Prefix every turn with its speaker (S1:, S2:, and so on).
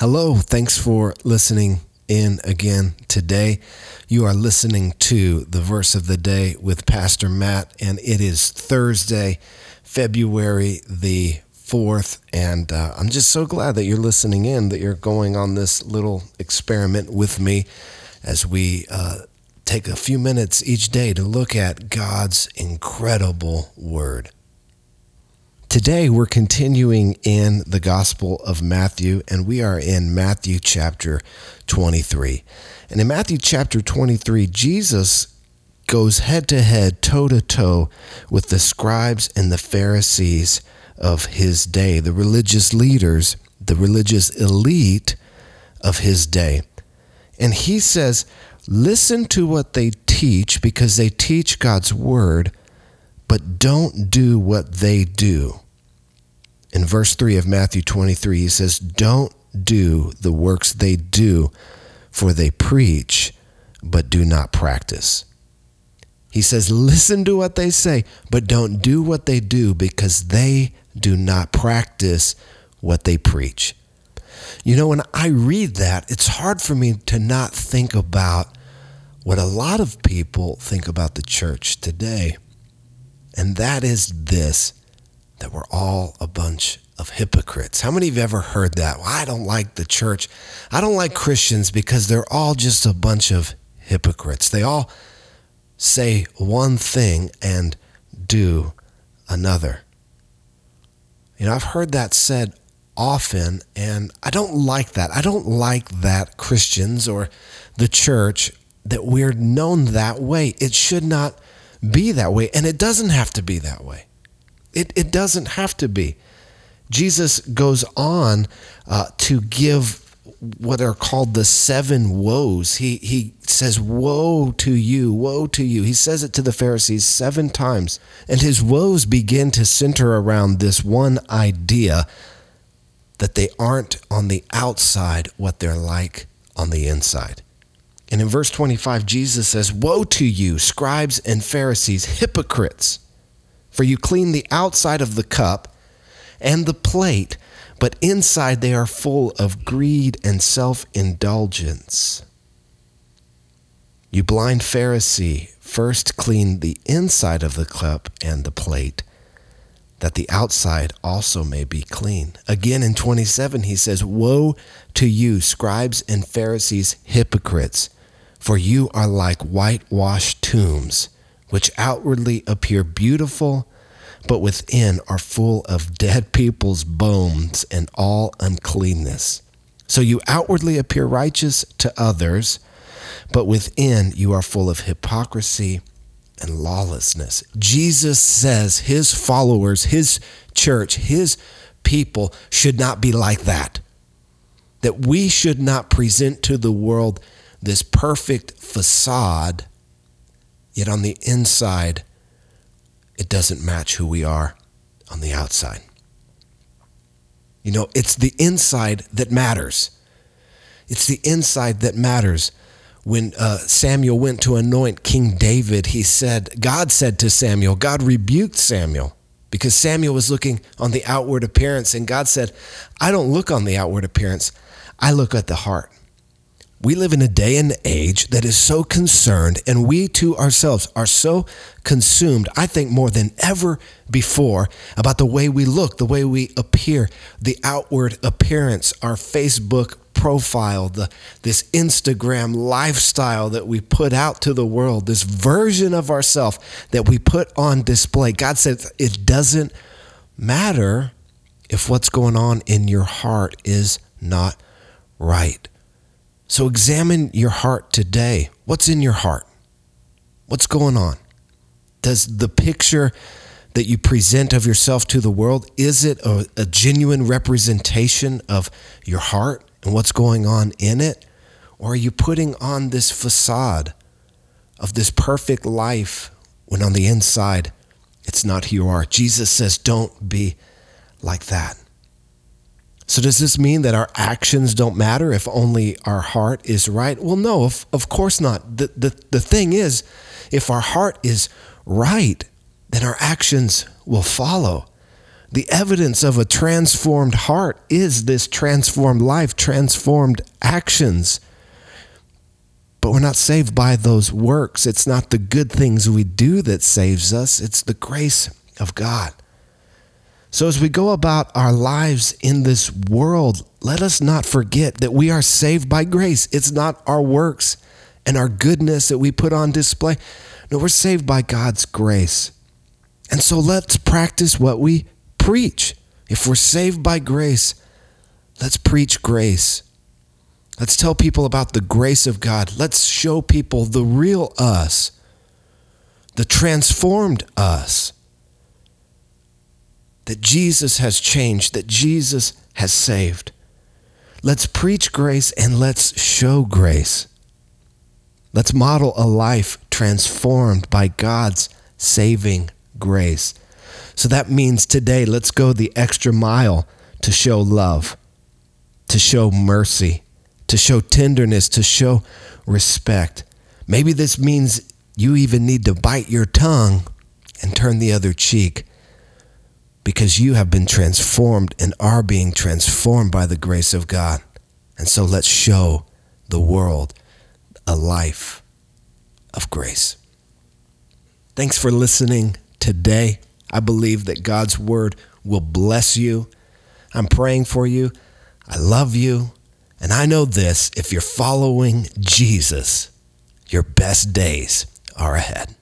S1: Hello, thanks for listening in again today. You are listening to the verse of the day with Pastor Matt, and it is Thursday, February the 4th. And uh, I'm just so glad that you're listening in, that you're going on this little experiment with me as we uh, take a few minutes each day to look at God's incredible word. Today, we're continuing in the Gospel of Matthew, and we are in Matthew chapter 23. And in Matthew chapter 23, Jesus goes head to head, toe to toe with the scribes and the Pharisees of his day, the religious leaders, the religious elite of his day. And he says, Listen to what they teach because they teach God's word, but don't do what they do in verse 3 of Matthew 23, he says, Don't do the works they do, for they preach, but do not practice. He says, Listen to what they say, but don't do what they do because they do not practice what they preach. You know, when I read that, it's hard for me to not think about what a lot of people think about the church today. And that is this that we're all a bunch of hypocrites. How many of you ever heard that? Well, I don't like the church. I don't like Christians because they're all just a bunch of hypocrites. They all say one thing and do another. You know, I've heard that said often, and I don't like that. I don't like that Christians or the church that we're known that way. It should not be that way, and it doesn't have to be that way. It, it doesn't have to be. Jesus goes on uh, to give what are called the seven woes. He, he says, Woe to you, woe to you. He says it to the Pharisees seven times. And his woes begin to center around this one idea that they aren't on the outside what they're like on the inside. And in verse 25, Jesus says, Woe to you, scribes and Pharisees, hypocrites! For you clean the outside of the cup and the plate, but inside they are full of greed and self indulgence. You blind Pharisee, first clean the inside of the cup and the plate, that the outside also may be clean. Again in 27, he says, Woe to you, scribes and Pharisees, hypocrites, for you are like whitewashed tombs which outwardly appear beautiful, but within are full of dead people's bones and all uncleanness. So you outwardly appear righteous to others, but within you are full of hypocrisy and lawlessness. Jesus says his followers, his church, his people should not be like that. That we should not present to the world this perfect facade Yet on the inside, it doesn't match who we are on the outside. You know, it's the inside that matters. It's the inside that matters. When uh, Samuel went to anoint King David, he said, God said to Samuel, God rebuked Samuel because Samuel was looking on the outward appearance. And God said, I don't look on the outward appearance, I look at the heart. We live in a day and age that is so concerned, and we too ourselves are so consumed, I think more than ever before, about the way we look, the way we appear, the outward appearance, our Facebook profile, the, this Instagram lifestyle that we put out to the world, this version of ourselves that we put on display. God said it doesn't matter if what's going on in your heart is not right. So examine your heart today. What's in your heart? What's going on? Does the picture that you present of yourself to the world is it a, a genuine representation of your heart and what's going on in it? Or are you putting on this facade of this perfect life when on the inside it's not who you are? Jesus says, don't be like that. So, does this mean that our actions don't matter if only our heart is right? Well, no, of, of course not. The, the, the thing is, if our heart is right, then our actions will follow. The evidence of a transformed heart is this transformed life, transformed actions. But we're not saved by those works. It's not the good things we do that saves us, it's the grace of God. So, as we go about our lives in this world, let us not forget that we are saved by grace. It's not our works and our goodness that we put on display. No, we're saved by God's grace. And so let's practice what we preach. If we're saved by grace, let's preach grace. Let's tell people about the grace of God. Let's show people the real us, the transformed us that Jesus has changed, that Jesus has saved. Let's preach grace and let's show grace. Let's model a life transformed by God's saving grace. So that means today, let's go the extra mile to show love, to show mercy, to show tenderness, to show respect. Maybe this means you even need to bite your tongue and turn the other cheek because you have been transformed and are being transformed by the grace of God. And so let's show the world a life of grace. Thanks for listening today. I believe that God's word will bless you. I'm praying for you. I love you. And I know this if you're following Jesus, your best days are ahead.